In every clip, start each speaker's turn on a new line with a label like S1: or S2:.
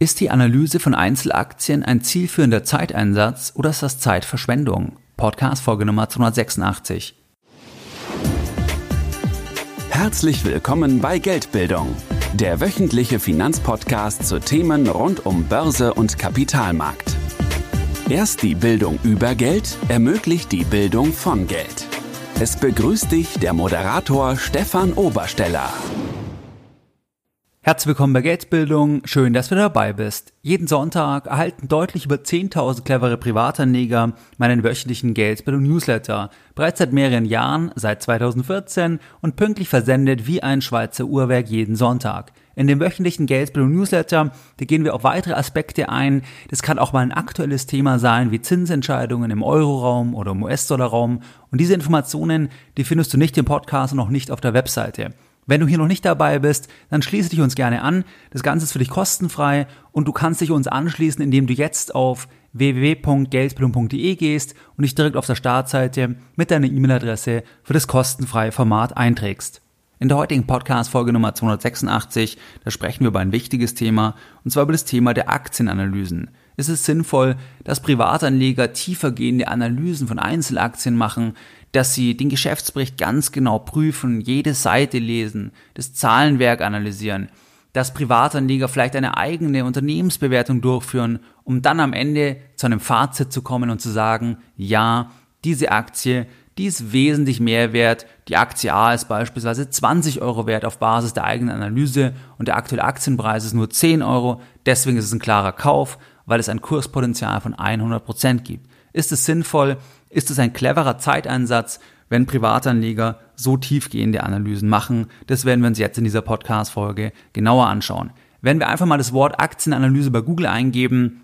S1: Ist die Analyse von Einzelaktien ein zielführender Zeiteinsatz oder ist das Zeitverschwendung? Podcast Folge Nummer 286.
S2: Herzlich willkommen bei Geldbildung, der wöchentliche Finanzpodcast zu Themen rund um Börse und Kapitalmarkt. Erst die Bildung über Geld ermöglicht die Bildung von Geld. Es begrüßt dich der Moderator Stefan Obersteller.
S1: Herzlich willkommen bei Geldbildung. Schön, dass du dabei bist. Jeden Sonntag erhalten deutlich über 10.000 clevere Privatanleger meinen wöchentlichen Geldbildung Newsletter. Bereits seit mehreren Jahren, seit 2014 und pünktlich versendet wie ein Schweizer Uhrwerk jeden Sonntag. In dem wöchentlichen Geldbildung Newsletter, da gehen wir auf weitere Aspekte ein. Das kann auch mal ein aktuelles Thema sein, wie Zinsentscheidungen im Euroraum oder im US-Dollar-Raum. Und diese Informationen, die findest du nicht im Podcast und auch nicht auf der Webseite. Wenn du hier noch nicht dabei bist, dann schließe dich uns gerne an. Das Ganze ist für dich kostenfrei und du kannst dich uns anschließen, indem du jetzt auf www.geldbildung.de gehst und dich direkt auf der Startseite mit deiner E-Mail-Adresse für das kostenfreie Format einträgst. In der heutigen Podcast-Folge Nummer 286, da sprechen wir über ein wichtiges Thema, und zwar über das Thema der Aktienanalysen. Ist es sinnvoll, dass Privatanleger tiefergehende Analysen von Einzelaktien machen, dass sie den Geschäftsbericht ganz genau prüfen, jede Seite lesen, das Zahlenwerk analysieren, dass Privatanleger vielleicht eine eigene Unternehmensbewertung durchführen, um dann am Ende zu einem Fazit zu kommen und zu sagen, ja, diese Aktie, die ist wesentlich mehr wert. Die Aktie A ist beispielsweise 20 Euro wert auf Basis der eigenen Analyse und der aktuelle Aktienpreis ist nur 10 Euro. Deswegen ist es ein klarer Kauf, weil es ein Kurspotenzial von 100 Prozent gibt. Ist es sinnvoll? Ist es ein cleverer Zeiteinsatz, wenn Privatanleger so tiefgehende Analysen machen? Das werden wir uns jetzt in dieser Podcast-Folge genauer anschauen. Wenn wir einfach mal das Wort Aktienanalyse bei Google eingeben,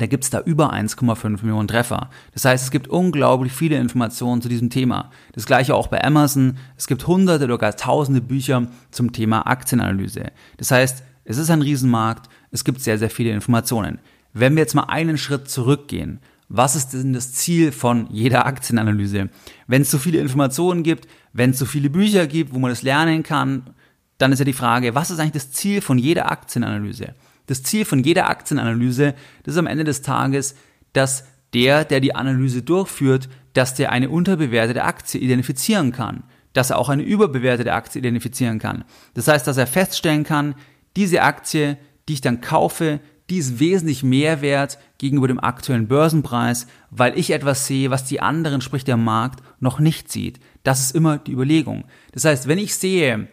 S1: da gibt's da über 1,5 Millionen Treffer. Das heißt, es gibt unglaublich viele Informationen zu diesem Thema. Das gleiche auch bei Amazon. Es gibt hunderte oder gar tausende Bücher zum Thema Aktienanalyse. Das heißt, es ist ein Riesenmarkt, es gibt sehr, sehr viele Informationen. Wenn wir jetzt mal einen Schritt zurückgehen was ist denn das Ziel von jeder Aktienanalyse? Wenn es so viele Informationen gibt, wenn es so viele Bücher gibt, wo man das lernen kann, dann ist ja die Frage, was ist eigentlich das Ziel von jeder Aktienanalyse? Das Ziel von jeder Aktienanalyse, das ist am Ende des Tages, dass der, der die Analyse durchführt, dass der eine unterbewertete Aktie identifizieren kann, dass er auch eine überbewertete Aktie identifizieren kann. Das heißt, dass er feststellen kann, diese Aktie, die ich dann kaufe, die ist wesentlich mehr wert gegenüber dem aktuellen Börsenpreis, weil ich etwas sehe, was die anderen, sprich der Markt, noch nicht sieht. Das ist immer die Überlegung. Das heißt, wenn ich sehe,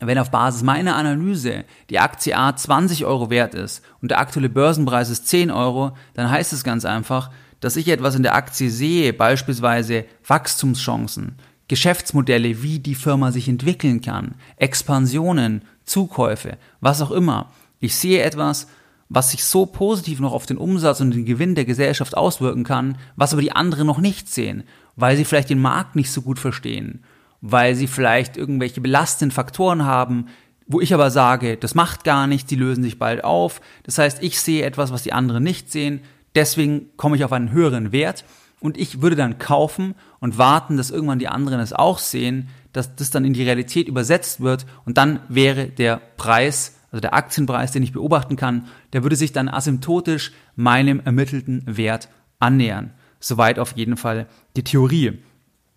S1: wenn auf Basis meiner Analyse die Aktie A 20 Euro wert ist und der aktuelle Börsenpreis ist 10 Euro, dann heißt es ganz einfach, dass ich etwas in der Aktie sehe, beispielsweise Wachstumschancen, Geschäftsmodelle, wie die Firma sich entwickeln kann, Expansionen, Zukäufe, was auch immer. Ich sehe etwas, was sich so positiv noch auf den Umsatz und den Gewinn der Gesellschaft auswirken kann, was aber die anderen noch nicht sehen, weil sie vielleicht den Markt nicht so gut verstehen, weil sie vielleicht irgendwelche belastenden Faktoren haben, wo ich aber sage, das macht gar nichts, die lösen sich bald auf. Das heißt, ich sehe etwas, was die anderen nicht sehen, deswegen komme ich auf einen höheren Wert und ich würde dann kaufen und warten, dass irgendwann die anderen es auch sehen, dass das dann in die Realität übersetzt wird und dann wäre der Preis also der Aktienpreis, den ich beobachten kann, der würde sich dann asymptotisch meinem ermittelten Wert annähern. Soweit auf jeden Fall die Theorie.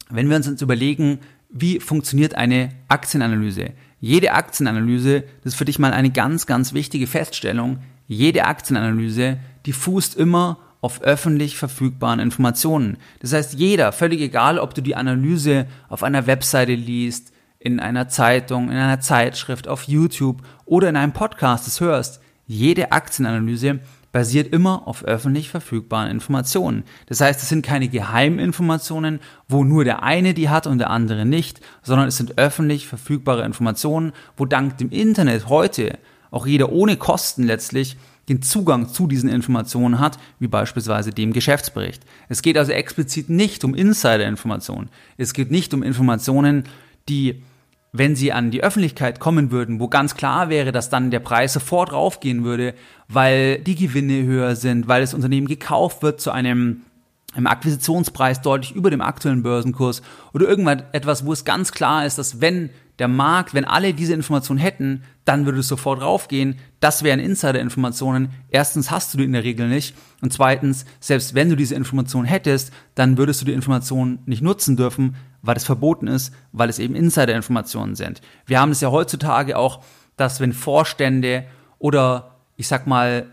S1: Wenn wir uns jetzt überlegen, wie funktioniert eine Aktienanalyse? Jede Aktienanalyse, das ist für dich mal eine ganz, ganz wichtige Feststellung, jede Aktienanalyse, die fußt immer auf öffentlich verfügbaren Informationen. Das heißt, jeder, völlig egal, ob du die Analyse auf einer Webseite liest, in einer Zeitung, in einer Zeitschrift, auf YouTube oder in einem Podcast es hörst, jede Aktienanalyse basiert immer auf öffentlich verfügbaren Informationen. Das heißt, es sind keine Geheiminformationen, wo nur der eine die hat und der andere nicht, sondern es sind öffentlich verfügbare Informationen, wo dank dem Internet heute auch jeder ohne Kosten letztlich den Zugang zu diesen Informationen hat, wie beispielsweise dem Geschäftsbericht. Es geht also explizit nicht um Insider-Informationen. Es geht nicht um Informationen, die, wenn sie an die Öffentlichkeit kommen würden, wo ganz klar wäre, dass dann der Preis sofort raufgehen würde, weil die Gewinne höher sind, weil das Unternehmen gekauft wird zu einem im Akquisitionspreis deutlich über dem aktuellen Börsenkurs oder irgendwas etwas, wo es ganz klar ist, dass wenn Der Markt, wenn alle diese Informationen hätten, dann würde es sofort raufgehen. Das wären Insider-Informationen. Erstens hast du die in der Regel nicht. Und zweitens, selbst wenn du diese Informationen hättest, dann würdest du die Informationen nicht nutzen dürfen, weil es verboten ist, weil es eben Insider-Informationen sind. Wir haben es ja heutzutage auch, dass wenn Vorstände oder ich sag mal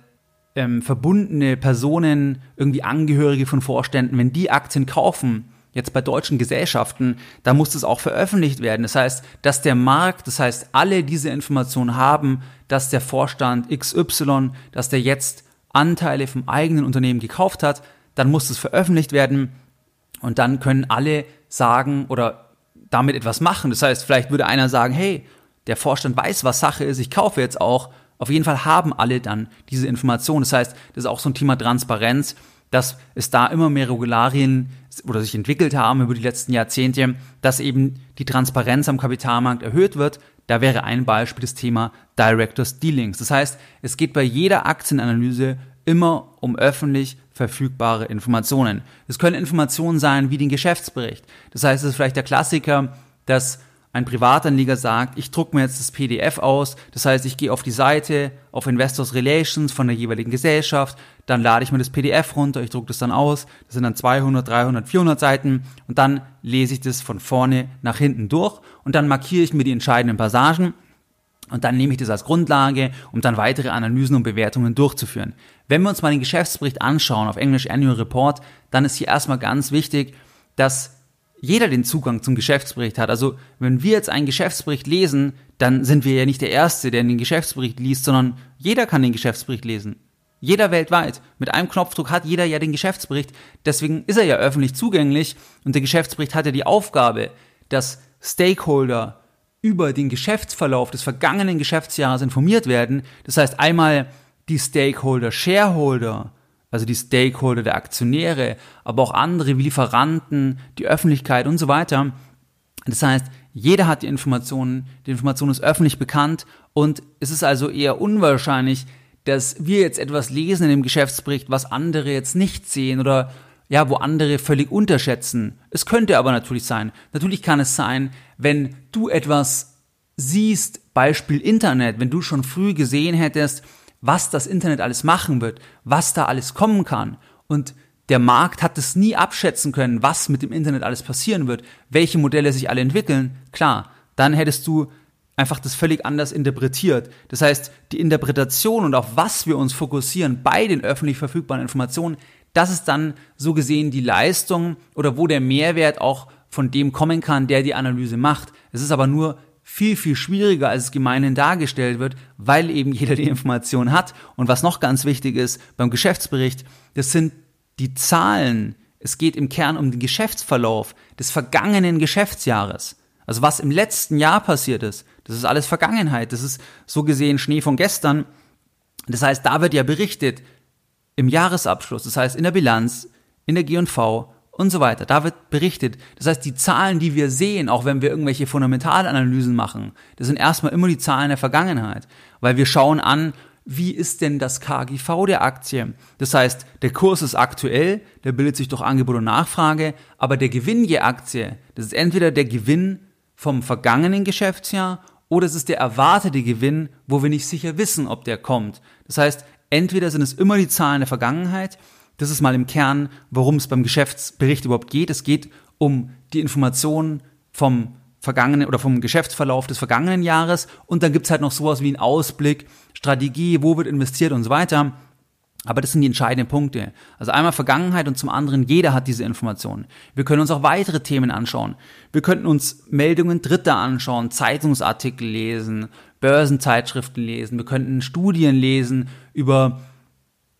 S1: ähm, verbundene Personen, irgendwie Angehörige von Vorständen, wenn die Aktien kaufen, jetzt bei deutschen Gesellschaften, da muss das auch veröffentlicht werden. Das heißt, dass der Markt, das heißt, alle diese Informationen haben, dass der Vorstand XY, dass der jetzt Anteile vom eigenen Unternehmen gekauft hat, dann muss das veröffentlicht werden und dann können alle sagen oder damit etwas machen. Das heißt, vielleicht würde einer sagen, hey, der Vorstand weiß, was Sache ist, ich kaufe jetzt auch. Auf jeden Fall haben alle dann diese Informationen. Das heißt, das ist auch so ein Thema Transparenz dass es da immer mehr Regularien oder sich entwickelt haben über die letzten Jahrzehnte, dass eben die Transparenz am Kapitalmarkt erhöht wird. Da wäre ein Beispiel das Thema Directors Dealings. Das heißt, es geht bei jeder Aktienanalyse immer um öffentlich verfügbare Informationen. Es können Informationen sein wie den Geschäftsbericht. Das heißt, es ist vielleicht der Klassiker, dass ein Privatanleger sagt, ich drucke mir jetzt das PDF aus, das heißt, ich gehe auf die Seite, auf Investors Relations von der jeweiligen Gesellschaft, dann lade ich mir das PDF runter, ich drucke das dann aus, das sind dann 200, 300, 400 Seiten. Und dann lese ich das von vorne nach hinten durch. Und dann markiere ich mir die entscheidenden Passagen. Und dann nehme ich das als Grundlage, um dann weitere Analysen und Bewertungen durchzuführen. Wenn wir uns mal den Geschäftsbericht anschauen, auf Englisch Annual Report, dann ist hier erstmal ganz wichtig, dass jeder den Zugang zum Geschäftsbericht hat. Also wenn wir jetzt einen Geschäftsbericht lesen, dann sind wir ja nicht der Erste, der den Geschäftsbericht liest, sondern jeder kann den Geschäftsbericht lesen. Jeder weltweit. Mit einem Knopfdruck hat jeder ja den Geschäftsbericht. Deswegen ist er ja öffentlich zugänglich und der Geschäftsbericht hat ja die Aufgabe, dass Stakeholder über den Geschäftsverlauf des vergangenen Geschäftsjahres informiert werden. Das heißt einmal die Stakeholder, Shareholder, also die Stakeholder der Aktionäre, aber auch andere wie Lieferanten, die Öffentlichkeit und so weiter. Das heißt, jeder hat die Informationen, die Information ist öffentlich bekannt und es ist also eher unwahrscheinlich, dass wir jetzt etwas lesen in dem Geschäftsbericht, was andere jetzt nicht sehen oder ja, wo andere völlig unterschätzen. Es könnte aber natürlich sein. Natürlich kann es sein, wenn du etwas siehst, Beispiel Internet, wenn du schon früh gesehen hättest, was das Internet alles machen wird, was da alles kommen kann. Und der Markt hat es nie abschätzen können, was mit dem Internet alles passieren wird, welche Modelle sich alle entwickeln. Klar, dann hättest du einfach das völlig anders interpretiert. Das heißt, die Interpretation und auf was wir uns fokussieren bei den öffentlich verfügbaren Informationen, das ist dann so gesehen die Leistung oder wo der Mehrwert auch von dem kommen kann, der die Analyse macht. Es ist aber nur viel, viel schwieriger, als es gemeinhin dargestellt wird, weil eben jeder die Information hat. Und was noch ganz wichtig ist beim Geschäftsbericht, das sind die Zahlen. Es geht im Kern um den Geschäftsverlauf des vergangenen Geschäftsjahres. Also was im letzten Jahr passiert ist, das ist alles Vergangenheit. Das ist so gesehen Schnee von gestern. Das heißt, da wird ja berichtet im Jahresabschluss, das heißt in der Bilanz, in der G&V, und so weiter. Da wird berichtet. Das heißt, die Zahlen, die wir sehen, auch wenn wir irgendwelche Fundamentalanalysen machen, das sind erstmal immer die Zahlen der Vergangenheit. Weil wir schauen an, wie ist denn das KGV der Aktie? Das heißt, der Kurs ist aktuell, der bildet sich durch Angebot und Nachfrage, aber der Gewinn je Aktie, das ist entweder der Gewinn vom vergangenen Geschäftsjahr oder es ist der erwartete Gewinn, wo wir nicht sicher wissen, ob der kommt. Das heißt, entweder sind es immer die Zahlen der Vergangenheit das ist mal im Kern, worum es beim Geschäftsbericht überhaupt geht. Es geht um die Informationen vom vergangenen oder vom Geschäftsverlauf des vergangenen Jahres und dann gibt's halt noch sowas wie einen Ausblick, Strategie, wo wird investiert und so weiter. Aber das sind die entscheidenden Punkte. Also einmal Vergangenheit und zum anderen jeder hat diese Informationen. Wir können uns auch weitere Themen anschauen. Wir könnten uns Meldungen Dritter anschauen, Zeitungsartikel lesen, Börsenzeitschriften lesen. Wir könnten Studien lesen über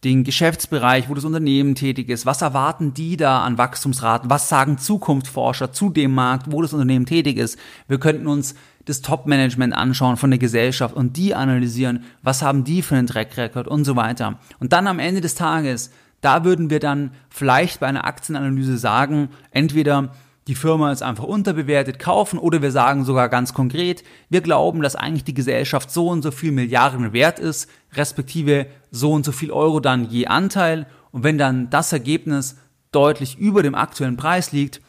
S1: den Geschäftsbereich, wo das Unternehmen tätig ist, was erwarten die da an Wachstumsraten, was sagen Zukunftsforscher zu dem Markt, wo das Unternehmen tätig ist. Wir könnten uns das Top-Management anschauen von der Gesellschaft und die analysieren, was haben die für einen Track Record und so weiter. Und dann am Ende des Tages, da würden wir dann vielleicht bei einer Aktienanalyse sagen, entweder die Firma ist einfach unterbewertet, kaufen oder wir sagen sogar ganz konkret, wir glauben, dass eigentlich die Gesellschaft so und so viel Milliarden wert ist, respektive so und so viel Euro dann je Anteil und wenn dann das Ergebnis deutlich über dem aktuellen Preis liegt,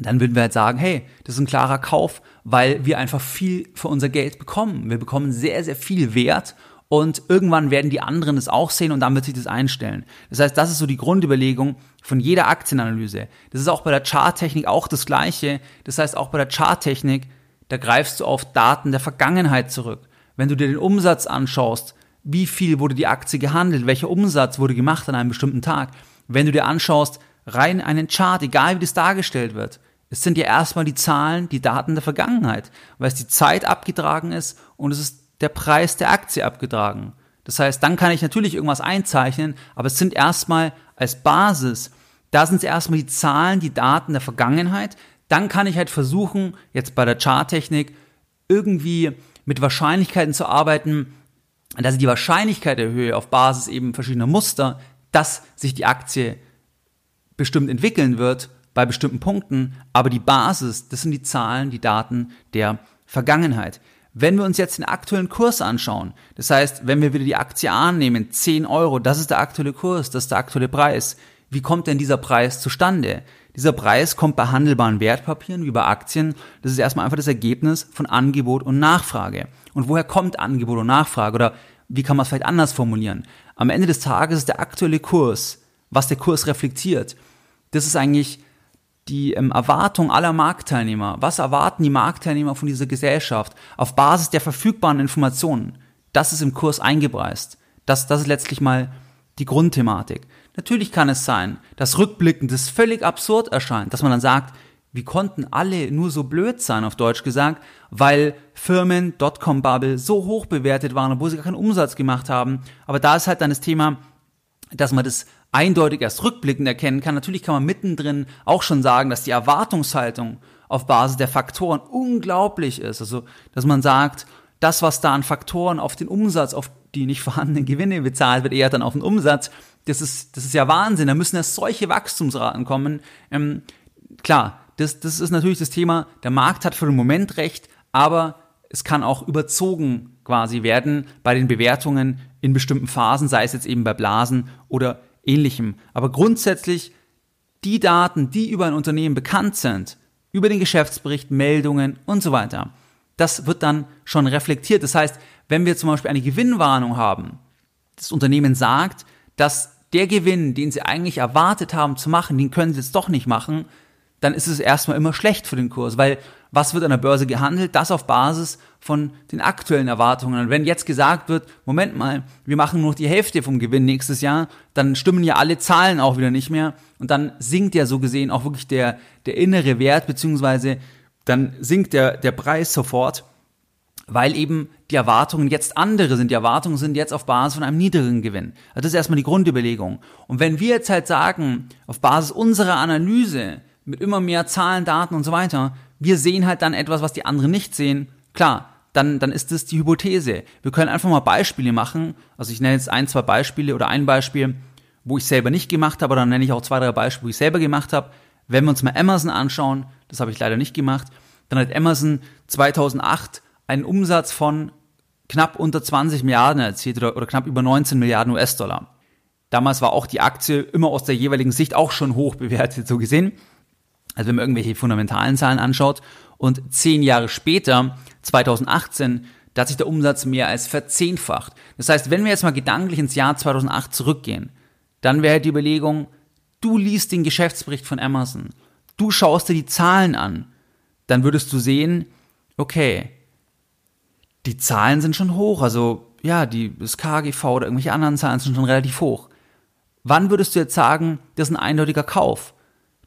S1: dann würden wir halt sagen, hey, das ist ein klarer Kauf, weil wir einfach viel für unser Geld bekommen. Wir bekommen sehr, sehr viel Wert und irgendwann werden die anderen es auch sehen und dann wird sich das einstellen. Das heißt, das ist so die Grundüberlegung von jeder Aktienanalyse. Das ist auch bei der Charttechnik auch das Gleiche. Das heißt, auch bei der Charttechnik, da greifst du auf Daten der Vergangenheit zurück. Wenn du dir den Umsatz anschaust, wie viel wurde die Aktie gehandelt, welcher Umsatz wurde gemacht an einem bestimmten Tag. Wenn du dir anschaust, rein einen Chart, egal wie das dargestellt wird, es sind ja erstmal die Zahlen, die Daten der Vergangenheit, weil es die Zeit abgetragen ist und es ist der Preis der Aktie abgetragen. Das heißt, dann kann ich natürlich irgendwas einzeichnen, aber es sind erstmal als Basis, da sind es erstmal die Zahlen, die Daten der Vergangenheit. Dann kann ich halt versuchen, jetzt bei der Charttechnik irgendwie mit Wahrscheinlichkeiten zu arbeiten, dass ich die Wahrscheinlichkeit erhöhe auf Basis eben verschiedener Muster, dass sich die Aktie bestimmt entwickeln wird bei bestimmten Punkten, aber die Basis, das sind die Zahlen, die Daten der Vergangenheit. Wenn wir uns jetzt den aktuellen Kurs anschauen, das heißt, wenn wir wieder die Aktie annehmen, 10 Euro, das ist der aktuelle Kurs, das ist der aktuelle Preis. Wie kommt denn dieser Preis zustande? Dieser Preis kommt bei handelbaren Wertpapieren wie bei Aktien. Das ist erstmal einfach das Ergebnis von Angebot und Nachfrage. Und woher kommt Angebot und Nachfrage? Oder wie kann man es vielleicht anders formulieren? Am Ende des Tages ist der aktuelle Kurs, was der Kurs reflektiert. Das ist eigentlich die ähm, Erwartung aller Marktteilnehmer. Was erwarten die Marktteilnehmer von dieser Gesellschaft auf Basis der verfügbaren Informationen? Das ist im Kurs eingepreist. Das, das ist letztlich mal die Grundthematik. Natürlich kann es sein, dass rückblickend es völlig absurd erscheint, dass man dann sagt, wie konnten alle nur so blöd sein, auf Deutsch gesagt, weil Firmen, Dotcom-Bubble so hoch bewertet waren, obwohl sie gar keinen Umsatz gemacht haben. Aber da ist halt dann das Thema, dass man das eindeutig erst rückblickend erkennen kann. Natürlich kann man mittendrin auch schon sagen, dass die Erwartungshaltung auf Basis der Faktoren unglaublich ist. Also, dass man sagt, das, was da an Faktoren auf den Umsatz, auf die nicht vorhandenen Gewinne bezahlt wird, eher dann auf den Umsatz, das ist, das ist ja Wahnsinn. Da müssen ja solche Wachstumsraten kommen. Ähm, klar, das, das ist natürlich das Thema, der Markt hat für den Moment recht, aber es kann auch überzogen quasi werden bei den Bewertungen in bestimmten Phasen, sei es jetzt eben bei Blasen oder ähnlichem. Aber grundsätzlich die Daten, die über ein Unternehmen bekannt sind, über den Geschäftsbericht, Meldungen und so weiter, das wird dann schon reflektiert. Das heißt, wenn wir zum Beispiel eine Gewinnwarnung haben, das Unternehmen sagt, dass der Gewinn, den sie eigentlich erwartet haben zu machen, den können sie jetzt doch nicht machen, dann ist es erstmal immer schlecht für den Kurs, weil was wird an der Börse gehandelt? Das auf Basis von den aktuellen Erwartungen. Und wenn jetzt gesagt wird, Moment mal, wir machen nur die Hälfte vom Gewinn nächstes Jahr, dann stimmen ja alle Zahlen auch wieder nicht mehr und dann sinkt ja so gesehen auch wirklich der, der innere Wert, beziehungsweise dann sinkt der, der Preis sofort, weil eben die Erwartungen jetzt andere sind. Die Erwartungen sind jetzt auf Basis von einem niedrigen Gewinn. Also das ist erstmal die Grundüberlegung. Und wenn wir jetzt halt sagen, auf Basis unserer Analyse, mit immer mehr Zahlen, Daten und so weiter, wir sehen halt dann etwas, was die anderen nicht sehen. Klar, dann, dann ist das die Hypothese. Wir können einfach mal Beispiele machen. Also ich nenne jetzt ein, zwei Beispiele oder ein Beispiel, wo ich selber nicht gemacht habe, dann nenne ich auch zwei, drei Beispiele, wo ich selber gemacht habe. Wenn wir uns mal Amazon anschauen, das habe ich leider nicht gemacht, dann hat Amazon 2008 einen Umsatz von knapp unter 20 Milliarden erzielt oder, oder knapp über 19 Milliarden US-Dollar. Damals war auch die Aktie immer aus der jeweiligen Sicht auch schon hoch bewertet, so gesehen. Also wenn man irgendwelche fundamentalen Zahlen anschaut und zehn Jahre später, 2018, da hat sich der Umsatz mehr als verzehnfacht. Das heißt, wenn wir jetzt mal gedanklich ins Jahr 2008 zurückgehen, dann wäre die Überlegung, du liest den Geschäftsbericht von Amazon, du schaust dir die Zahlen an, dann würdest du sehen, okay, die Zahlen sind schon hoch, also ja, die, das KGV oder irgendwelche anderen Zahlen sind schon relativ hoch. Wann würdest du jetzt sagen, das ist ein eindeutiger Kauf?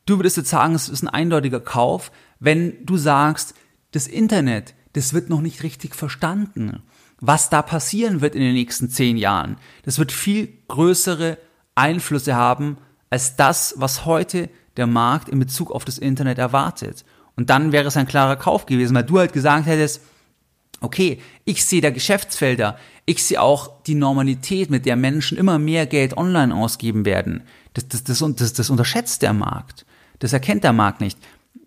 S1: Du würdest jetzt sagen, es ist ein eindeutiger Kauf, wenn du sagst, das Internet, das wird noch nicht richtig verstanden. Was da passieren wird in den nächsten zehn Jahren, das wird viel größere Einflüsse haben als das, was heute der Markt in Bezug auf das Internet erwartet. Und dann wäre es ein klarer Kauf gewesen, weil du halt gesagt hättest, okay, ich sehe da Geschäftsfelder, ich sehe auch die Normalität, mit der Menschen immer mehr Geld online ausgeben werden. Das, das, das, das, das unterschätzt der Markt. Das erkennt der Markt nicht.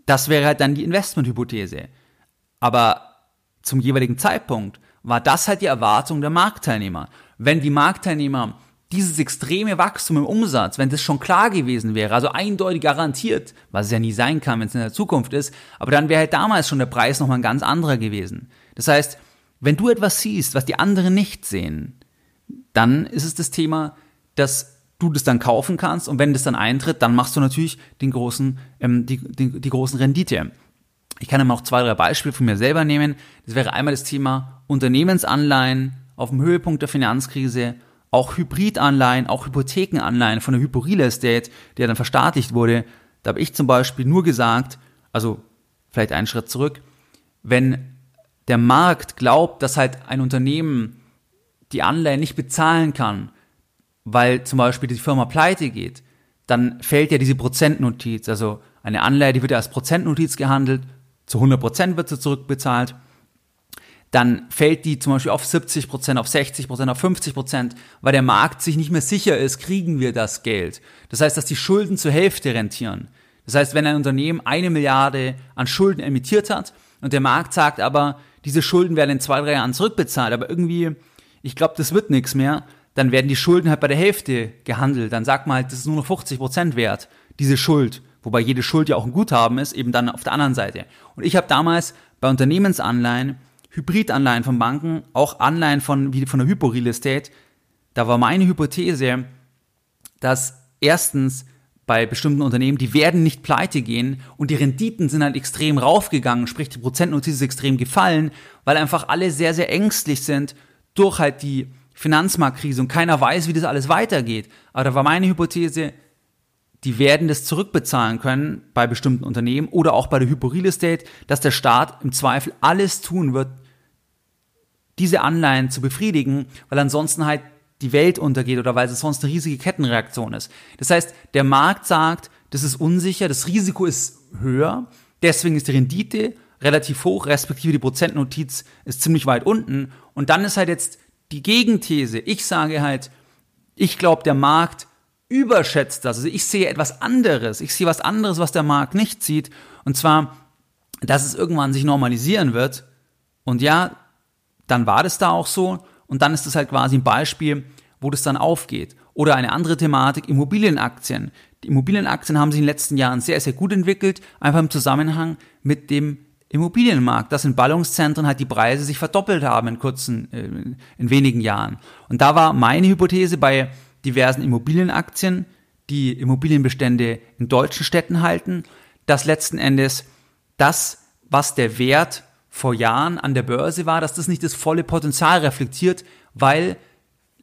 S1: Das wäre halt dann die Investmenthypothese. Aber zum jeweiligen Zeitpunkt war das halt die Erwartung der Marktteilnehmer. Wenn die Marktteilnehmer dieses extreme Wachstum im Umsatz, wenn das schon klar gewesen wäre, also eindeutig garantiert, was es ja nie sein kann, wenn es in der Zukunft ist, aber dann wäre halt damals schon der Preis nochmal ein ganz anderer gewesen. Das heißt, wenn du etwas siehst, was die anderen nicht sehen, dann ist es das Thema, dass du das dann kaufen kannst und wenn das dann eintritt, dann machst du natürlich den großen, ähm, die, die, die großen Rendite. Ich kann immer noch zwei, drei Beispiele von mir selber nehmen. Das wäre einmal das Thema Unternehmensanleihen auf dem Höhepunkt der Finanzkrise auch Hybridanleihen, auch Hypothekenanleihen von der Hypo Real Estate, der dann verstaatlicht wurde, da habe ich zum Beispiel nur gesagt, also vielleicht einen Schritt zurück, wenn der Markt glaubt, dass halt ein Unternehmen die Anleihen nicht bezahlen kann, weil zum Beispiel die Firma pleite geht, dann fällt ja diese Prozentnotiz, also eine Anleihe, die wird ja als Prozentnotiz gehandelt, zu 100 Prozent wird sie zurückbezahlt dann fällt die zum Beispiel auf 70 Prozent, auf 60 Prozent, auf 50 Prozent, weil der Markt sich nicht mehr sicher ist, kriegen wir das Geld. Das heißt, dass die Schulden zur Hälfte rentieren. Das heißt, wenn ein Unternehmen eine Milliarde an Schulden emittiert hat und der Markt sagt aber, diese Schulden werden in zwei, drei Jahren zurückbezahlt, aber irgendwie, ich glaube, das wird nichts mehr, dann werden die Schulden halt bei der Hälfte gehandelt. Dann sagt man halt, das ist nur noch 50 Prozent wert, diese Schuld. Wobei jede Schuld ja auch ein Guthaben ist, eben dann auf der anderen Seite. Und ich habe damals bei Unternehmensanleihen Hybridanleihen von Banken, auch Anleihen von, wie von der Hypo Real Estate, da war meine Hypothese, dass erstens bei bestimmten Unternehmen, die werden nicht pleite gehen und die Renditen sind halt extrem raufgegangen, sprich die Prozentnotiz ist extrem gefallen, weil einfach alle sehr, sehr ängstlich sind durch halt die Finanzmarktkrise und keiner weiß, wie das alles weitergeht. Aber da war meine Hypothese, die werden das zurückbezahlen können bei bestimmten Unternehmen oder auch bei der Hypo Real Estate, dass der Staat im Zweifel alles tun wird, diese Anleihen zu befriedigen, weil ansonsten halt die Welt untergeht oder weil es sonst eine riesige Kettenreaktion ist. Das heißt, der Markt sagt, das ist unsicher, das Risiko ist höher, deswegen ist die Rendite relativ hoch, respektive die Prozentnotiz ist ziemlich weit unten. Und dann ist halt jetzt die Gegenthese. Ich sage halt, ich glaube, der Markt überschätzt das. Also ich sehe etwas anderes. Ich sehe was anderes, was der Markt nicht sieht. Und zwar, dass es irgendwann sich normalisieren wird. Und ja, dann war das da auch so. Und dann ist das halt quasi ein Beispiel, wo das dann aufgeht. Oder eine andere Thematik, Immobilienaktien. Die Immobilienaktien haben sich in den letzten Jahren sehr, sehr gut entwickelt, einfach im Zusammenhang mit dem Immobilienmarkt, dass in Ballungszentren halt die Preise sich verdoppelt haben in kurzen, äh, in wenigen Jahren. Und da war meine Hypothese bei diversen Immobilienaktien, die Immobilienbestände in deutschen Städten halten, dass letzten Endes das, was der Wert vor Jahren an der Börse war, dass das nicht das volle Potenzial reflektiert, weil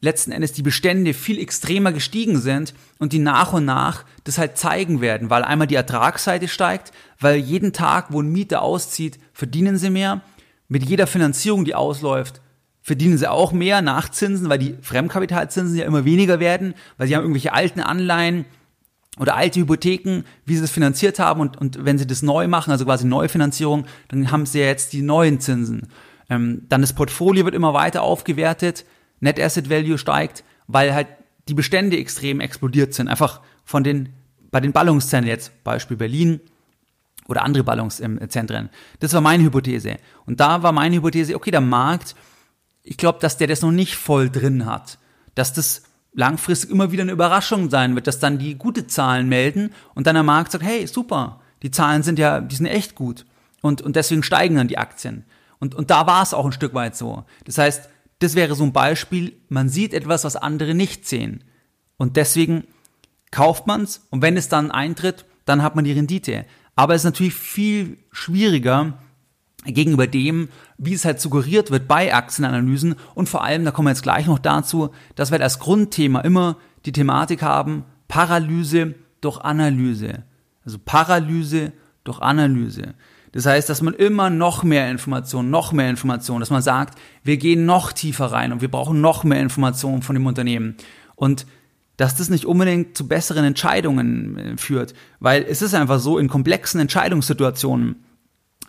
S1: letzten Endes die Bestände viel extremer gestiegen sind und die nach und nach das halt zeigen werden, weil einmal die Ertragsseite steigt, weil jeden Tag, wo ein Mieter auszieht, verdienen sie mehr. Mit jeder Finanzierung, die ausläuft, verdienen sie auch mehr nach Zinsen, weil die Fremdkapitalzinsen ja immer weniger werden, weil sie haben irgendwelche alten Anleihen oder alte Hypotheken, wie sie das finanziert haben und, und wenn sie das neu machen, also quasi Neufinanzierung, dann haben sie ja jetzt die neuen Zinsen. Ähm, dann das Portfolio wird immer weiter aufgewertet, Net Asset Value steigt, weil halt die Bestände extrem explodiert sind, einfach von den, bei den Ballungszentren jetzt, Beispiel Berlin, oder andere Ballungszentren. Das war meine Hypothese. Und da war meine Hypothese, okay, der Markt ich glaube, dass der das noch nicht voll drin hat. Dass das langfristig immer wieder eine Überraschung sein wird, dass dann die gute Zahlen melden und dann der Markt sagt, hey, super, die Zahlen sind ja, die sind echt gut. Und, und deswegen steigen dann die Aktien. Und, und da war es auch ein Stück weit so. Das heißt, das wäre so ein Beispiel, man sieht etwas, was andere nicht sehen. Und deswegen kauft man's und wenn es dann eintritt, dann hat man die Rendite. Aber es ist natürlich viel schwieriger, gegenüber dem, wie es halt suggeriert wird bei Aktienanalysen und vor allem, da kommen wir jetzt gleich noch dazu, dass wir halt als Grundthema immer die Thematik haben, Paralyse durch Analyse. Also Paralyse durch Analyse. Das heißt, dass man immer noch mehr Informationen, noch mehr Informationen, dass man sagt, wir gehen noch tiefer rein und wir brauchen noch mehr Informationen von dem Unternehmen. Und dass das nicht unbedingt zu besseren Entscheidungen äh, führt, weil es ist einfach so, in komplexen Entscheidungssituationen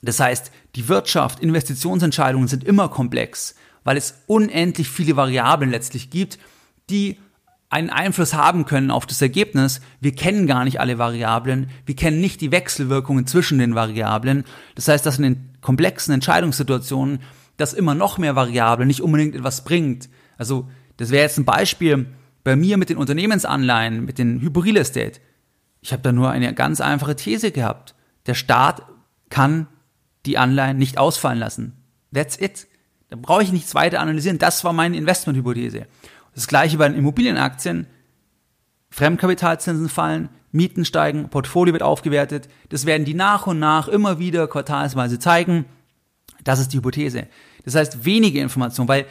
S1: das heißt, die Wirtschaft, Investitionsentscheidungen sind immer komplex, weil es unendlich viele Variablen letztlich gibt, die einen Einfluss haben können auf das Ergebnis. Wir kennen gar nicht alle Variablen, wir kennen nicht die Wechselwirkungen zwischen den Variablen. Das heißt, dass in den komplexen Entscheidungssituationen, dass immer noch mehr Variablen nicht unbedingt etwas bringt. Also, das wäre jetzt ein Beispiel bei mir mit den Unternehmensanleihen, mit den Hyperreal Estate, ich habe da nur eine ganz einfache These gehabt. Der Staat kann die Anleihen nicht ausfallen lassen. That's it. Da brauche ich nichts weiter analysieren. Das war meine Investmenthypothese. Das gleiche bei den Immobilienaktien. Fremdkapitalzinsen fallen, Mieten steigen, Portfolio wird aufgewertet. Das werden die nach und nach immer wieder quartalsweise zeigen. Das ist die Hypothese. Das heißt, wenige Informationen, weil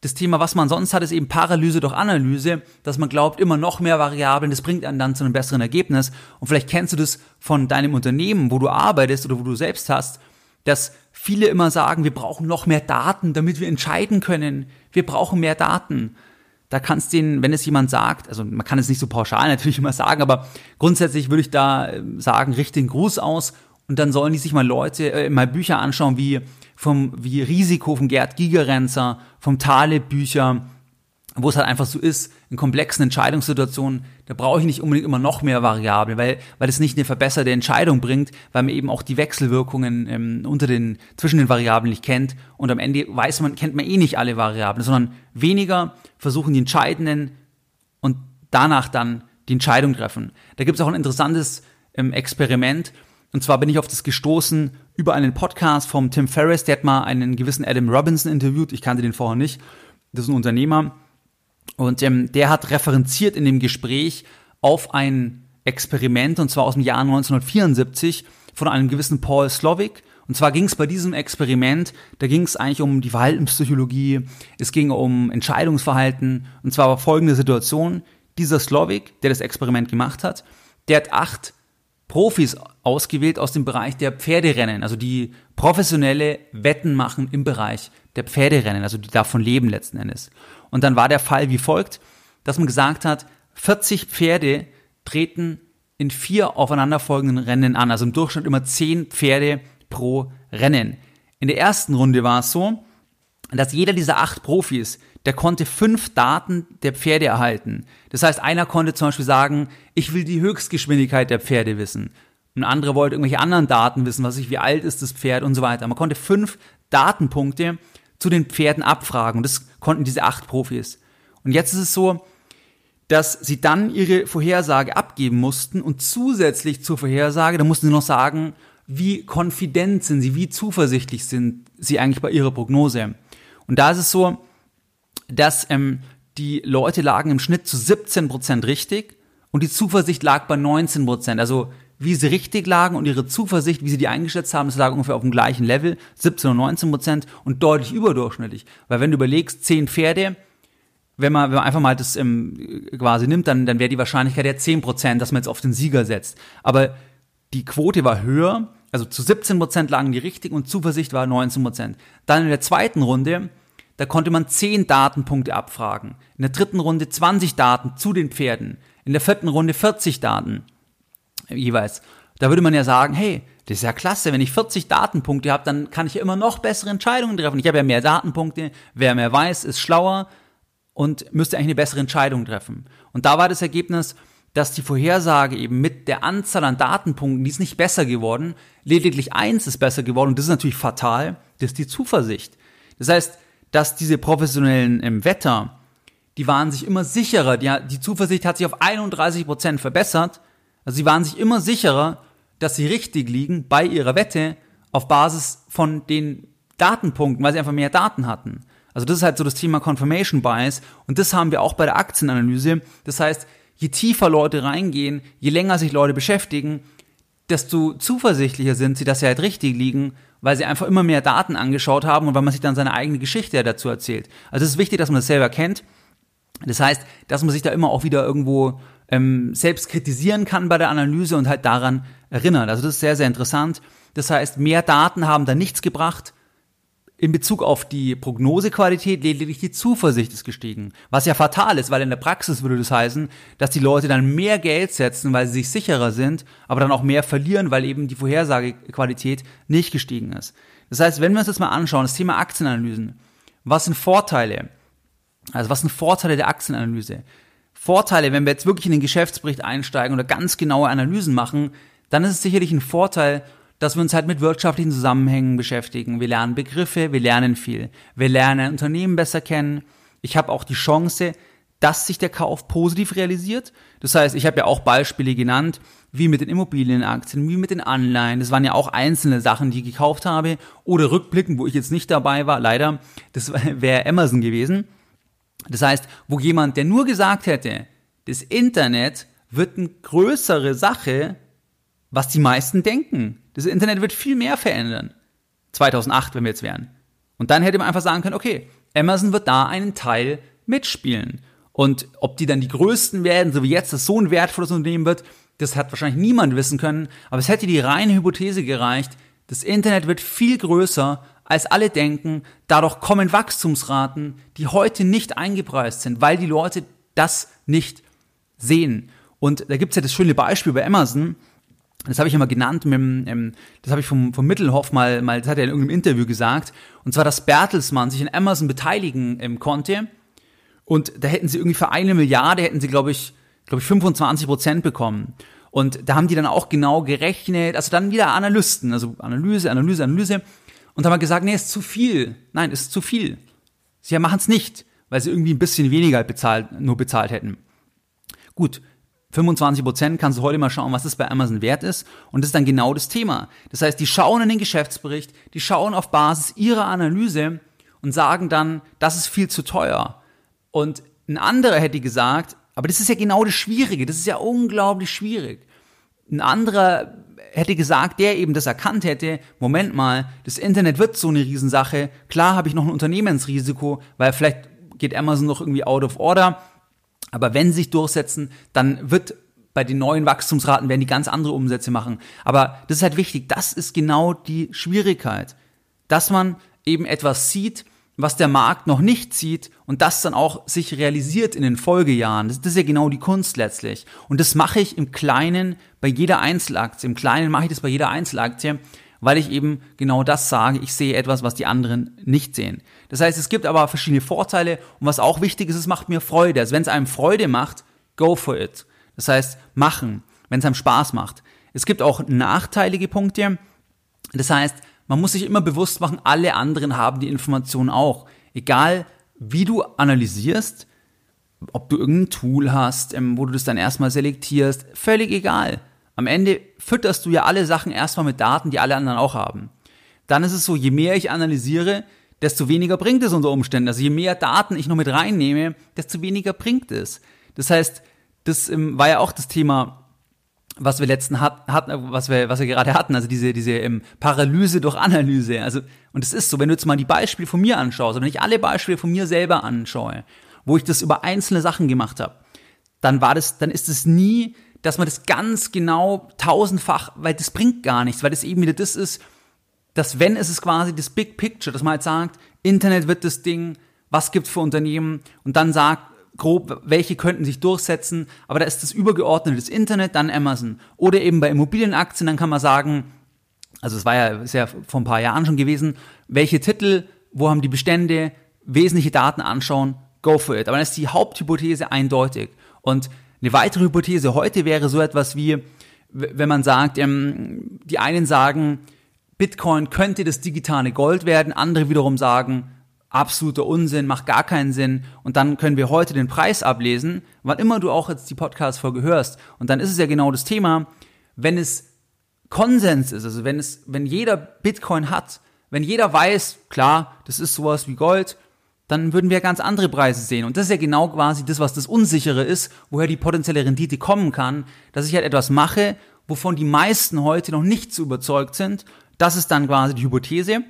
S1: das Thema, was man sonst hat, ist eben Paralyse durch Analyse, dass man glaubt, immer noch mehr Variablen, das bringt einen dann zu einem besseren Ergebnis. Und vielleicht kennst du das von deinem Unternehmen, wo du arbeitest oder wo du selbst hast, dass viele immer sagen, wir brauchen noch mehr Daten, damit wir entscheiden können. Wir brauchen mehr Daten. Da kannst du den, wenn es jemand sagt, also man kann es nicht so pauschal natürlich immer sagen, aber grundsätzlich würde ich da äh, sagen, richte den Gruß aus und dann sollen die sich mal Leute, äh, mal Bücher anschauen wie vom, wie Risiko von Gerd Gigerenzer, vom Taleb Bücher, wo es halt einfach so ist, in komplexen Entscheidungssituationen, da brauche ich nicht unbedingt immer noch mehr Variablen, weil, weil es nicht eine verbesserte Entscheidung bringt, weil man eben auch die Wechselwirkungen ähm, unter den, zwischen den Variablen nicht kennt und am Ende weiß man, kennt man eh nicht alle Variablen, sondern weniger versuchen die entscheidenden und danach dann die Entscheidung treffen. Da gibt es auch ein interessantes ähm, Experiment, und zwar bin ich auf das gestoßen über einen Podcast vom Tim Ferriss, der hat mal einen gewissen Adam Robinson interviewt, ich kannte den vorher nicht, das ist ein Unternehmer, und ähm, der hat referenziert in dem Gespräch auf ein Experiment, und zwar aus dem Jahr 1974 von einem gewissen Paul Slovic. Und zwar ging es bei diesem Experiment, da ging es eigentlich um die Verhaltenspsychologie, es ging um Entscheidungsverhalten, und zwar war folgende Situation. Dieser Slovic, der das Experiment gemacht hat, der hat acht Profis ausgewählt aus dem Bereich der Pferderennen, also die professionelle Wetten machen im Bereich der Pferderennen, also die davon leben letzten Endes. Und dann war der Fall wie folgt, dass man gesagt hat, 40 Pferde treten in vier aufeinanderfolgenden Rennen an, also im Durchschnitt immer 10 Pferde pro Rennen. In der ersten Runde war es so, dass jeder dieser acht Profis, der konnte fünf Daten der Pferde erhalten. Das heißt, einer konnte zum Beispiel sagen, ich will die Höchstgeschwindigkeit der Pferde wissen. Ein anderer wollte irgendwelche anderen Daten wissen, was ich, wie alt ist das Pferd und so weiter. Man konnte fünf Datenpunkte zu den Pferden abfragen. Und das konnten diese acht Profis. Und jetzt ist es so, dass sie dann ihre Vorhersage abgeben mussten und zusätzlich zur Vorhersage, da mussten sie noch sagen, wie konfident sind sie, wie zuversichtlich sind sie eigentlich bei ihrer Prognose. Und da ist es so, dass ähm, die Leute lagen im Schnitt zu 17 Prozent richtig und die Zuversicht lag bei 19 Prozent. Also wie sie richtig lagen und ihre Zuversicht, wie sie die eingeschätzt haben, das lag ungefähr auf dem gleichen Level, 17 und 19 Prozent und deutlich überdurchschnittlich. Weil wenn du überlegst, 10 Pferde, wenn man, wenn man einfach mal das ähm, quasi nimmt, dann, dann wäre die Wahrscheinlichkeit ja 10 Prozent, dass man jetzt auf den Sieger setzt. Aber die Quote war höher, also zu 17 Prozent lagen die richtig und Zuversicht war 19 Prozent. Dann in der zweiten Runde, da konnte man 10 Datenpunkte abfragen. In der dritten Runde 20 Daten zu den Pferden. In der vierten Runde 40 Daten jeweils. Da würde man ja sagen, hey, das ist ja klasse, wenn ich 40 Datenpunkte habe, dann kann ich ja immer noch bessere Entscheidungen treffen. Ich habe ja mehr Datenpunkte, wer mehr weiß, ist schlauer und müsste eigentlich eine bessere Entscheidung treffen. Und da war das Ergebnis, dass die Vorhersage eben mit der Anzahl an Datenpunkten, die ist nicht besser geworden, lediglich eins ist besser geworden und das ist natürlich fatal, das ist die Zuversicht. Das heißt, dass diese professionellen im Wetter, die waren sich immer sicherer, die, die Zuversicht hat sich auf 31 Prozent verbessert, also sie waren sich immer sicherer, dass sie richtig liegen bei ihrer Wette auf Basis von den Datenpunkten, weil sie einfach mehr Daten hatten. Also das ist halt so das Thema Confirmation Bias und das haben wir auch bei der Aktienanalyse. Das heißt, je tiefer Leute reingehen, je länger sich Leute beschäftigen, desto zuversichtlicher sind sie, dass sie halt richtig liegen, weil sie einfach immer mehr Daten angeschaut haben und weil man sich dann seine eigene Geschichte dazu erzählt. Also es ist wichtig, dass man das selber kennt. Das heißt, dass man sich da immer auch wieder irgendwo ähm, selbst kritisieren kann bei der Analyse und halt daran erinnert. Also das ist sehr, sehr interessant. Das heißt, mehr Daten haben da nichts gebracht. In Bezug auf die Prognosequalität lediglich die Zuversicht ist gestiegen. Was ja fatal ist, weil in der Praxis würde das heißen, dass die Leute dann mehr Geld setzen, weil sie sich sicherer sind, aber dann auch mehr verlieren, weil eben die Vorhersagequalität nicht gestiegen ist. Das heißt, wenn wir uns das mal anschauen, das Thema Aktienanalysen, was sind Vorteile? Also was sind Vorteile der Aktienanalyse? Vorteile, wenn wir jetzt wirklich in den Geschäftsbericht einsteigen oder ganz genaue Analysen machen, dann ist es sicherlich ein Vorteil, dass wir uns halt mit wirtschaftlichen Zusammenhängen beschäftigen. Wir lernen Begriffe, wir lernen viel. Wir lernen Unternehmen besser kennen. Ich habe auch die Chance, dass sich der Kauf positiv realisiert. Das heißt, ich habe ja auch Beispiele genannt, wie mit den Immobilienaktien, wie mit den Anleihen. Das waren ja auch einzelne Sachen, die ich gekauft habe. Oder rückblickend, wo ich jetzt nicht dabei war, leider, das wäre Amazon gewesen. Das heißt, wo jemand, der nur gesagt hätte, das Internet wird eine größere Sache, was die meisten denken. Das Internet wird viel mehr verändern. 2008, wenn wir jetzt wären. Und dann hätte man einfach sagen können, okay, Amazon wird da einen Teil mitspielen. Und ob die dann die größten werden, so wie jetzt, das so ein wertvolles Unternehmen wird, das hat wahrscheinlich niemand wissen können. Aber es hätte die reine Hypothese gereicht, das Internet wird viel größer, als alle denken. Dadurch kommen Wachstumsraten, die heute nicht eingepreist sind, weil die Leute das nicht sehen. Und da gibt's ja das schöne Beispiel bei Amazon. Das habe ich ja mal genannt, mit, ähm, das habe ich vom, vom Mittelhoff mal, mal, das hat er in irgendeinem Interview gesagt. Und zwar, dass Bertelsmann sich an Amazon beteiligen ähm, konnte. Und da hätten sie irgendwie für eine Milliarde, hätten sie, glaube ich, glaube ich, 25 Prozent bekommen. Und da haben die dann auch genau gerechnet, also dann wieder Analysten, also Analyse, Analyse, Analyse. Und haben gesagt, nee, ist zu viel. Nein, ist zu viel. Sie machen es nicht, weil sie irgendwie ein bisschen weniger bezahlt, nur bezahlt hätten. Gut, 25 Prozent kannst du heute mal schauen, was das bei Amazon wert ist. Und das ist dann genau das Thema. Das heißt, die schauen in den Geschäftsbericht, die schauen auf Basis ihrer Analyse und sagen dann, das ist viel zu teuer. Und ein anderer hätte gesagt, aber das ist ja genau das Schwierige, das ist ja unglaublich schwierig. Ein anderer hätte gesagt, der eben das erkannt hätte, Moment mal, das Internet wird so eine Riesensache, klar habe ich noch ein Unternehmensrisiko, weil vielleicht geht Amazon noch irgendwie out of order, aber wenn sie sich durchsetzen, dann wird bei den neuen Wachstumsraten werden die ganz andere Umsätze machen. Aber das ist halt wichtig, das ist genau die Schwierigkeit, dass man eben etwas sieht, was der Markt noch nicht sieht und das dann auch sich realisiert in den Folgejahren. Das, ist ja genau die Kunst letztlich. Und das mache ich im Kleinen bei jeder Einzelaktie. Im Kleinen mache ich das bei jeder Einzelaktie, weil ich eben genau das sage. Ich sehe etwas, was die anderen nicht sehen. Das heißt, es gibt aber verschiedene Vorteile und was auch wichtig ist, es macht mir Freude. Also wenn es einem Freude macht, go for it. Das heißt, machen, wenn es einem Spaß macht. Es gibt auch nachteilige Punkte. Das heißt, man muss sich immer bewusst machen, alle anderen haben die Informationen auch. Egal, wie du analysierst, ob du irgendein Tool hast, ähm, wo du das dann erstmal selektierst, völlig egal. Am Ende fütterst du ja alle Sachen erstmal mit Daten, die alle anderen auch haben. Dann ist es so, je mehr ich analysiere, desto weniger bringt es unter Umständen. Also je mehr Daten ich noch mit reinnehme, desto weniger bringt es. Das heißt, das ähm, war ja auch das Thema was wir letzten hat, hatten, was wir, was wir gerade hatten, also diese, diese ähm, Paralyse durch Analyse. Also, und es ist so, wenn du jetzt mal die Beispiele von mir anschaust, wenn ich alle Beispiele von mir selber anschaue, wo ich das über einzelne Sachen gemacht habe, dann war das, dann ist es nie, dass man das ganz genau tausendfach, weil das bringt gar nichts, weil das eben wieder das ist, dass wenn es ist quasi das Big Picture, dass man halt sagt, Internet wird das Ding, was gibt's für Unternehmen und dann sagt, grob, welche könnten sich durchsetzen, aber da ist das übergeordnete das Internet, dann Amazon. Oder eben bei Immobilienaktien, dann kann man sagen, also es war ja, ist ja vor ein paar Jahren schon gewesen, welche Titel, wo haben die Bestände, wesentliche Daten anschauen, go for it. Aber dann ist die Haupthypothese eindeutig. Und eine weitere Hypothese heute wäre so etwas wie, wenn man sagt, ähm, die einen sagen, Bitcoin könnte das digitale Gold werden, andere wiederum sagen, absoluter Unsinn, macht gar keinen Sinn. Und dann können wir heute den Preis ablesen, wann immer du auch jetzt die Podcast-Folge hörst. Und dann ist es ja genau das Thema, wenn es Konsens ist, also wenn es, wenn jeder Bitcoin hat, wenn jeder weiß, klar, das ist sowas wie Gold, dann würden wir ganz andere Preise sehen. Und das ist ja genau quasi das, was das Unsichere ist, woher die potenzielle Rendite kommen kann, dass ich halt etwas mache, wovon die meisten heute noch nicht so überzeugt sind. Das ist dann quasi die Hypothese.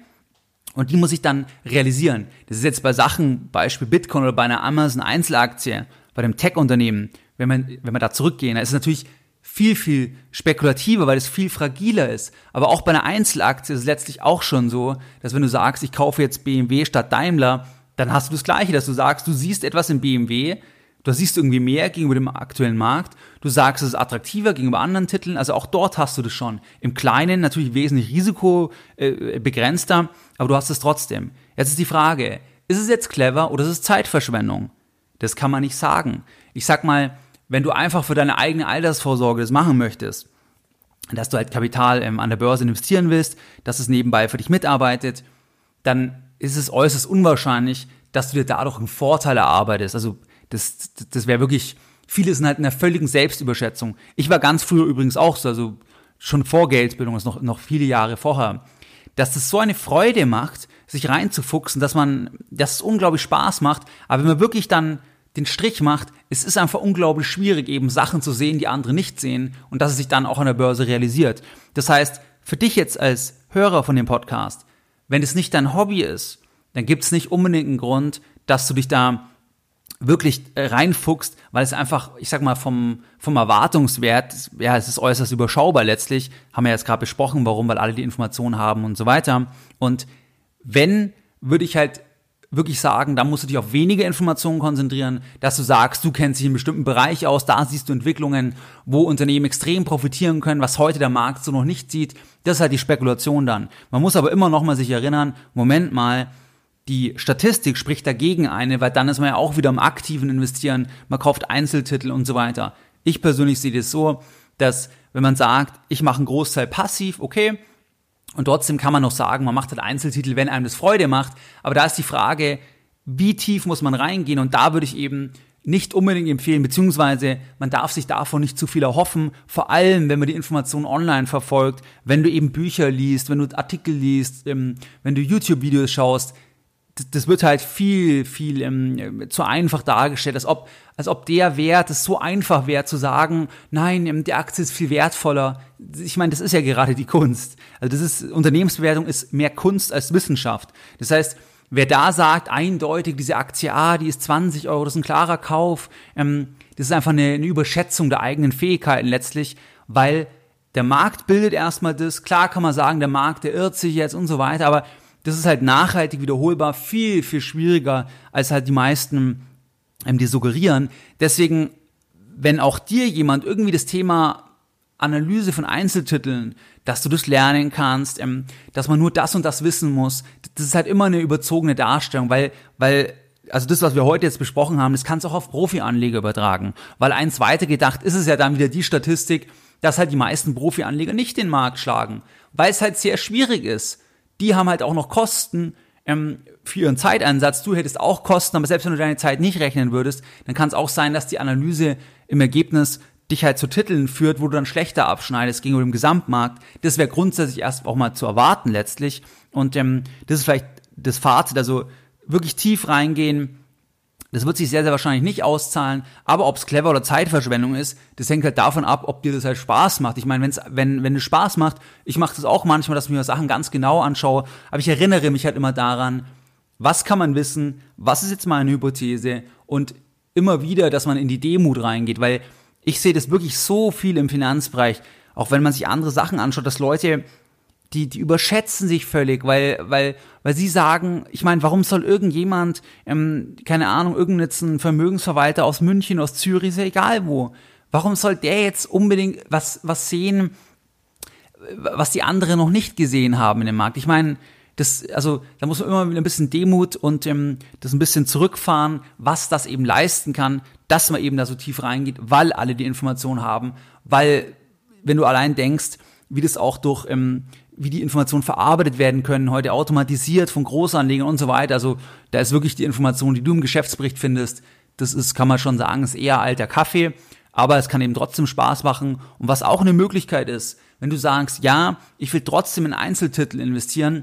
S1: Und die muss ich dann realisieren. Das ist jetzt bei Sachen, Beispiel Bitcoin oder bei einer Amazon Einzelaktie, bei dem Tech-Unternehmen, wenn man, wenn man da zurückgehen, da ist es natürlich viel, viel spekulativer, weil es viel fragiler ist. Aber auch bei einer Einzelaktie ist es letztlich auch schon so, dass wenn du sagst, ich kaufe jetzt BMW statt Daimler, dann hast du das Gleiche, dass du sagst, du siehst etwas in BMW, Du siehst irgendwie mehr gegenüber dem aktuellen Markt. Du sagst, es ist attraktiver gegenüber anderen Titeln. Also auch dort hast du das schon. Im Kleinen natürlich wesentlich risikobegrenzter, äh, aber du hast es trotzdem. Jetzt ist die Frage, ist es jetzt clever oder ist es Zeitverschwendung? Das kann man nicht sagen. Ich sag mal, wenn du einfach für deine eigene Altersvorsorge das machen möchtest, dass du halt Kapital ähm, an der Börse investieren willst, dass es nebenbei für dich mitarbeitet, dann ist es äußerst unwahrscheinlich, dass du dir dadurch einen Vorteil erarbeitest. Also das, das wäre wirklich, viele sind halt in einer völligen Selbstüberschätzung. Ich war ganz früher übrigens auch so, also schon vor Geldbildung, das noch, noch viele Jahre vorher, dass das so eine Freude macht, sich reinzufuchsen, dass man, dass es unglaublich Spaß macht, aber wenn man wirklich dann den Strich macht, es ist einfach unglaublich schwierig, eben Sachen zu sehen, die andere nicht sehen und dass es sich dann auch an der Börse realisiert. Das heißt, für dich jetzt als Hörer von dem Podcast, wenn es nicht dein Hobby ist, dann gibt es nicht unbedingt einen Grund, dass du dich da wirklich äh, reinfuchst, weil es einfach, ich sag mal, vom, vom Erwartungswert, ja, es ist äußerst überschaubar letztlich, haben wir jetzt gerade besprochen, warum, weil alle die Informationen haben und so weiter. Und wenn, würde ich halt wirklich sagen, da musst du dich auf wenige Informationen konzentrieren, dass du sagst, du kennst dich in einem bestimmten Bereich aus, da siehst du Entwicklungen, wo Unternehmen extrem profitieren können, was heute der Markt so noch nicht sieht. Das ist halt die Spekulation dann. Man muss aber immer noch mal sich erinnern, Moment mal, die Statistik spricht dagegen eine, weil dann ist man ja auch wieder im aktiven Investieren, man kauft Einzeltitel und so weiter. Ich persönlich sehe das so, dass wenn man sagt, ich mache einen Großteil passiv, okay, und trotzdem kann man noch sagen, man macht halt Einzeltitel, wenn einem das Freude macht. Aber da ist die Frage, wie tief muss man reingehen? Und da würde ich eben nicht unbedingt empfehlen, beziehungsweise man darf sich davon nicht zu viel erhoffen, vor allem wenn man die Informationen online verfolgt, wenn du eben Bücher liest, wenn du Artikel liest, ähm, wenn du YouTube-Videos schaust, das wird halt viel, viel ähm, zu einfach dargestellt, als ob, als ob der Wert es so einfach wäre zu sagen, nein, ähm, die Aktie ist viel wertvoller. Ich meine, das ist ja gerade die Kunst. Also das ist, Unternehmensbewertung ist mehr Kunst als Wissenschaft. Das heißt, wer da sagt, eindeutig, diese Aktie, ah, die ist 20 Euro, das ist ein klarer Kauf, ähm, das ist einfach eine, eine Überschätzung der eigenen Fähigkeiten letztlich, weil der Markt bildet erstmal das. Klar kann man sagen, der Markt, der irrt sich jetzt und so weiter, aber das ist halt nachhaltig wiederholbar viel, viel schwieriger, als halt die meisten ähm, die suggerieren. Deswegen, wenn auch dir jemand irgendwie das Thema Analyse von Einzeltiteln, dass du das lernen kannst, ähm, dass man nur das und das wissen muss, das ist halt immer eine überzogene Darstellung, weil, weil also das, was wir heute jetzt besprochen haben, das kannst du auch auf Profi-Anleger übertragen. Weil eins weiter gedacht ist es ja dann wieder die Statistik, dass halt die meisten Profi-Anleger nicht den Markt schlagen, weil es halt sehr schwierig ist die haben halt auch noch Kosten ähm, für ihren Zeiteinsatz. Du hättest auch Kosten, aber selbst wenn du deine Zeit nicht rechnen würdest, dann kann es auch sein, dass die Analyse im Ergebnis dich halt zu Titeln führt, wo du dann schlechter abschneidest gegenüber dem Gesamtmarkt. Das wäre grundsätzlich erst auch mal zu erwarten letztlich. Und ähm, das ist vielleicht das Fazit, also wirklich tief reingehen, das wird sich sehr, sehr wahrscheinlich nicht auszahlen, aber ob es clever oder Zeitverschwendung ist, das hängt halt davon ab, ob dir das halt Spaß macht. Ich meine, wenn's, wenn, wenn es Spaß macht, ich mache das auch manchmal, dass ich mir Sachen ganz genau anschaue, aber ich erinnere mich halt immer daran, was kann man wissen, was ist jetzt meine Hypothese und immer wieder, dass man in die Demut reingeht, weil ich sehe das wirklich so viel im Finanzbereich, auch wenn man sich andere Sachen anschaut, dass Leute die, die überschätzen sich völlig, weil, weil, weil sie sagen, ich meine, warum soll irgendjemand, ähm, keine Ahnung, irgendein Vermögensverwalter aus München, aus Zürich, ist egal wo. Warum soll der jetzt unbedingt was, was sehen, was die anderen noch nicht gesehen haben in dem Markt? Ich meine, das, also da muss man immer wieder ein bisschen Demut und ähm, das ein bisschen zurückfahren, was das eben leisten kann, dass man eben da so tief reingeht, weil alle die Informationen haben, weil wenn du allein denkst, wie das auch durch ähm, wie die Informationen verarbeitet werden können, heute automatisiert von Großanlegern und so weiter. Also da ist wirklich die Information, die du im Geschäftsbericht findest, das ist, kann man schon sagen, ist eher alter Kaffee, aber es kann eben trotzdem Spaß machen. Und was auch eine Möglichkeit ist, wenn du sagst, ja, ich will trotzdem in Einzeltitel investieren,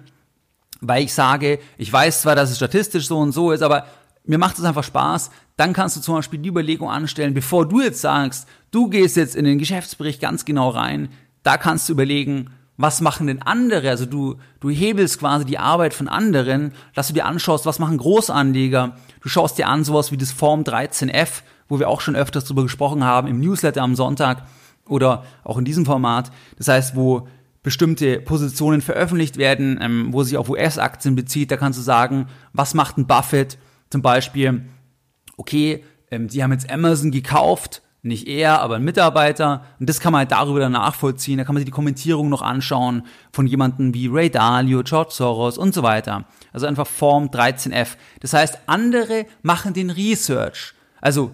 S1: weil ich sage, ich weiß zwar, dass es statistisch so und so ist, aber mir macht es einfach Spaß, dann kannst du zum Beispiel die Überlegung anstellen, bevor du jetzt sagst, du gehst jetzt in den Geschäftsbericht ganz genau rein, da kannst du überlegen, was machen denn andere? Also du, du hebelst quasi die Arbeit von anderen, dass du dir anschaust, was machen Großanleger. Du schaust dir an sowas wie das Form 13F, wo wir auch schon öfters drüber gesprochen haben, im Newsletter am Sonntag oder auch in diesem Format. Das heißt, wo bestimmte Positionen veröffentlicht werden, ähm, wo sich auf US-Aktien bezieht, da kannst du sagen, was macht ein Buffett? Zum Beispiel, okay, ähm, die haben jetzt Amazon gekauft, nicht er, aber ein Mitarbeiter. Und das kann man halt darüber dann nachvollziehen. Da kann man sich die Kommentierung noch anschauen von jemanden wie Ray Dalio, George Soros und so weiter. Also einfach Form 13f. Das heißt, andere machen den Research. Also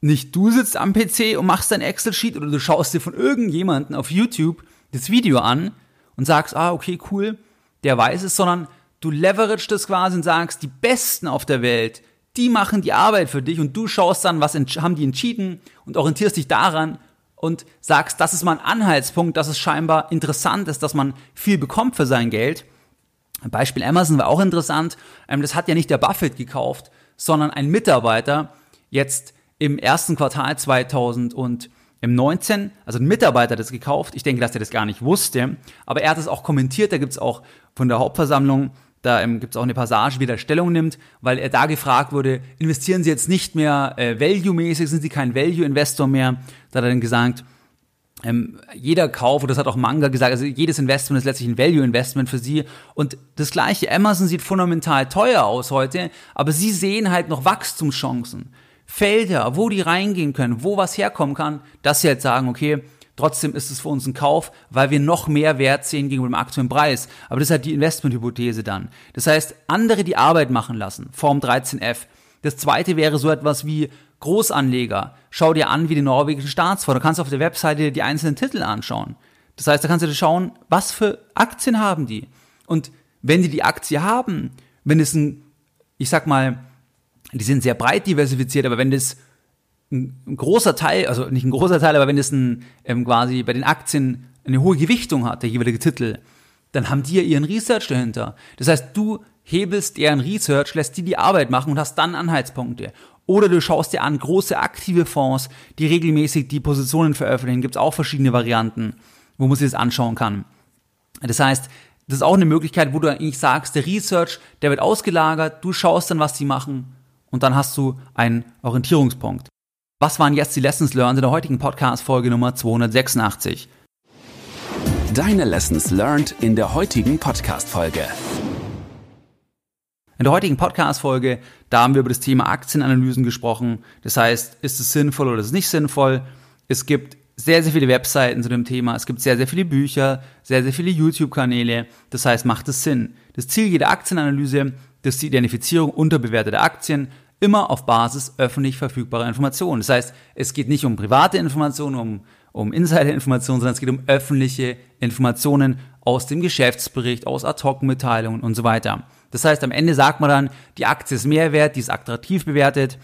S1: nicht du sitzt am PC und machst dein Excel-Sheet oder du schaust dir von irgendjemanden auf YouTube das Video an und sagst, ah, okay, cool, der weiß es, sondern du leverage das quasi und sagst, die Besten auf der Welt, Die machen die Arbeit für dich und du schaust dann, was haben die entschieden und orientierst dich daran und sagst, das ist mal ein Anhaltspunkt, dass es scheinbar interessant ist, dass man viel bekommt für sein Geld. Beispiel Amazon war auch interessant. Ähm, das hat ja nicht der Buffett gekauft, sondern ein Mitarbeiter jetzt im ersten Quartal 2019, also ein Mitarbeiter hat das gekauft. Ich denke, dass er das gar nicht wusste, aber er hat es auch kommentiert. Da gibt es auch von der Hauptversammlung da ähm, gibt es auch eine Passage, wie er Stellung nimmt, weil er da gefragt wurde, investieren Sie jetzt nicht mehr äh, value-mäßig, sind Sie kein Value-Investor mehr? Da hat er dann gesagt, ähm, jeder Kauf, und das hat auch Manga gesagt, also jedes Investment ist letztlich ein Value-Investment für sie. Und das gleiche, Amazon sieht fundamental teuer aus heute, aber sie sehen halt noch Wachstumschancen. Felder, wo die reingehen können, wo was herkommen kann, dass sie halt sagen, okay, trotzdem ist es für uns ein Kauf, weil wir noch mehr Wert sehen gegenüber dem aktuellen Preis. Aber das ist halt die Investmenthypothese dann. Das heißt, andere die Arbeit machen lassen, Form 13f. Das zweite wäre so etwas wie Großanleger, schau dir an, wie die norwegischen Staatsfonds. Du kannst auf der Webseite die einzelnen Titel anschauen. Das heißt, da kannst du dir schauen, was für Aktien haben die. Und wenn die die Aktie haben, wenn es ein, ich sag mal, die sind sehr breit diversifiziert, aber wenn das ein, ein großer Teil, also nicht ein großer Teil, aber wenn das ein, ähm, quasi bei den Aktien eine hohe Gewichtung hat, der jeweilige Titel, dann haben die ja ihren Research dahinter. Das heißt, du hebelst deren Research, lässt die die Arbeit machen und hast dann Anhaltspunkte. Oder du schaust dir an große aktive Fonds, die regelmäßig die Positionen veröffentlichen. Gibt es auch verschiedene Varianten, wo man sich das anschauen kann. Das heißt, das ist auch eine Möglichkeit, wo du eigentlich sagst, der Research, der wird ausgelagert, du schaust dann, was die machen und dann hast du einen Orientierungspunkt. Was waren jetzt die Lessons Learned in der heutigen Podcast-Folge Nummer 286?
S2: Deine Lessons Learned in der heutigen Podcast-Folge.
S1: In der heutigen Podcast-Folge, da haben wir über das Thema Aktienanalysen gesprochen. Das heißt, ist es sinnvoll oder ist es nicht sinnvoll? Es gibt sehr, sehr viele Webseiten zu dem Thema. Es gibt sehr, sehr viele Bücher, sehr, sehr viele YouTube-Kanäle. Das heißt, macht es Sinn? Das Ziel jeder Aktienanalyse ist die Identifizierung unterbewerteter Aktien, immer auf Basis öffentlich verfügbarer Informationen. Das heißt, es geht nicht um private Informationen, um, um Insider-Informationen, sondern es geht um öffentliche Informationen aus dem Geschäftsbericht, aus Ad-Hoc-Mitteilungen und so weiter. Das heißt, am Ende sagt man dann, die Aktie ist Mehrwert, die ist attraktiv bewertet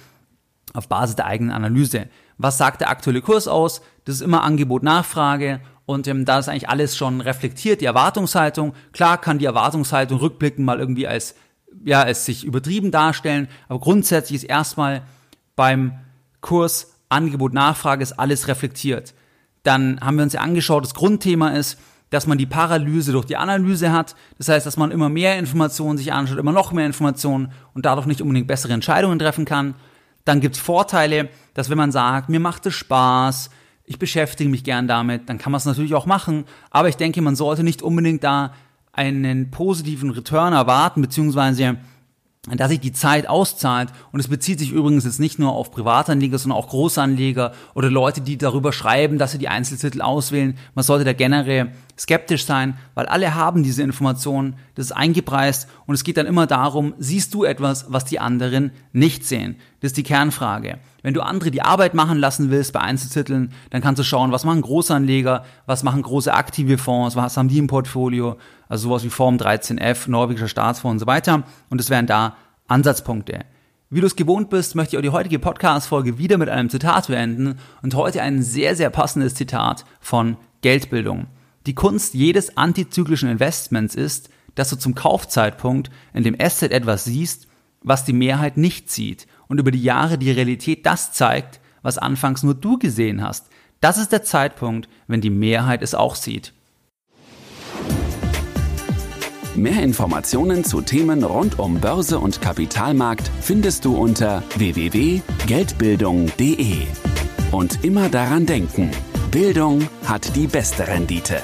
S1: auf Basis der eigenen Analyse. Was sagt der aktuelle Kurs aus? Das ist immer Angebot, Nachfrage und ähm, da ist eigentlich alles schon reflektiert, die Erwartungshaltung. Klar kann die Erwartungshaltung rückblickend mal irgendwie als ja, als sich übertrieben darstellen, aber grundsätzlich ist erstmal beim Kurs Angebot Nachfrage ist alles reflektiert. Dann haben wir uns ja angeschaut, das Grundthema ist, dass man die Paralyse durch die Analyse hat. Das heißt, dass man immer mehr Informationen sich anschaut, immer noch mehr Informationen und dadurch nicht unbedingt bessere Entscheidungen treffen kann. Dann gibt es Vorteile, dass wenn man sagt, mir macht es Spaß, ich beschäftige mich gern damit, dann kann man es natürlich auch machen. Aber ich denke, man sollte nicht unbedingt da einen positiven Return erwarten, beziehungsweise dass sich die Zeit auszahlt. Und es bezieht sich übrigens jetzt nicht nur auf Privatanleger, sondern auch Großanleger oder Leute, die darüber schreiben, dass sie die Einzeltitel auswählen. Man sollte da generell skeptisch sein, weil alle haben diese Informationen, das ist eingepreist und es geht dann immer darum, siehst du etwas, was die anderen nicht sehen? Das ist die Kernfrage. Wenn du andere die Arbeit machen lassen willst bei Einzeltiteln, dann kannst du schauen, was machen Großanleger, was machen große aktive Fonds, was haben die im Portfolio, also sowas wie Form 13f, norwegischer Staatsfonds und so weiter. Und das wären da Ansatzpunkte. Wie du es gewohnt bist, möchte ich auch die heutige Podcast-Folge wieder mit einem Zitat beenden und heute ein sehr, sehr passendes Zitat von Geldbildung. Die Kunst jedes antizyklischen Investments ist, dass du zum Kaufzeitpunkt in dem Asset etwas siehst, was die Mehrheit nicht sieht und über die Jahre die Realität das zeigt, was anfangs nur du gesehen hast. Das ist der Zeitpunkt, wenn die Mehrheit es auch sieht.
S2: Mehr Informationen zu Themen rund um Börse und Kapitalmarkt findest du unter www.geldbildung.de. Und immer daran denken, Bildung hat die beste Rendite.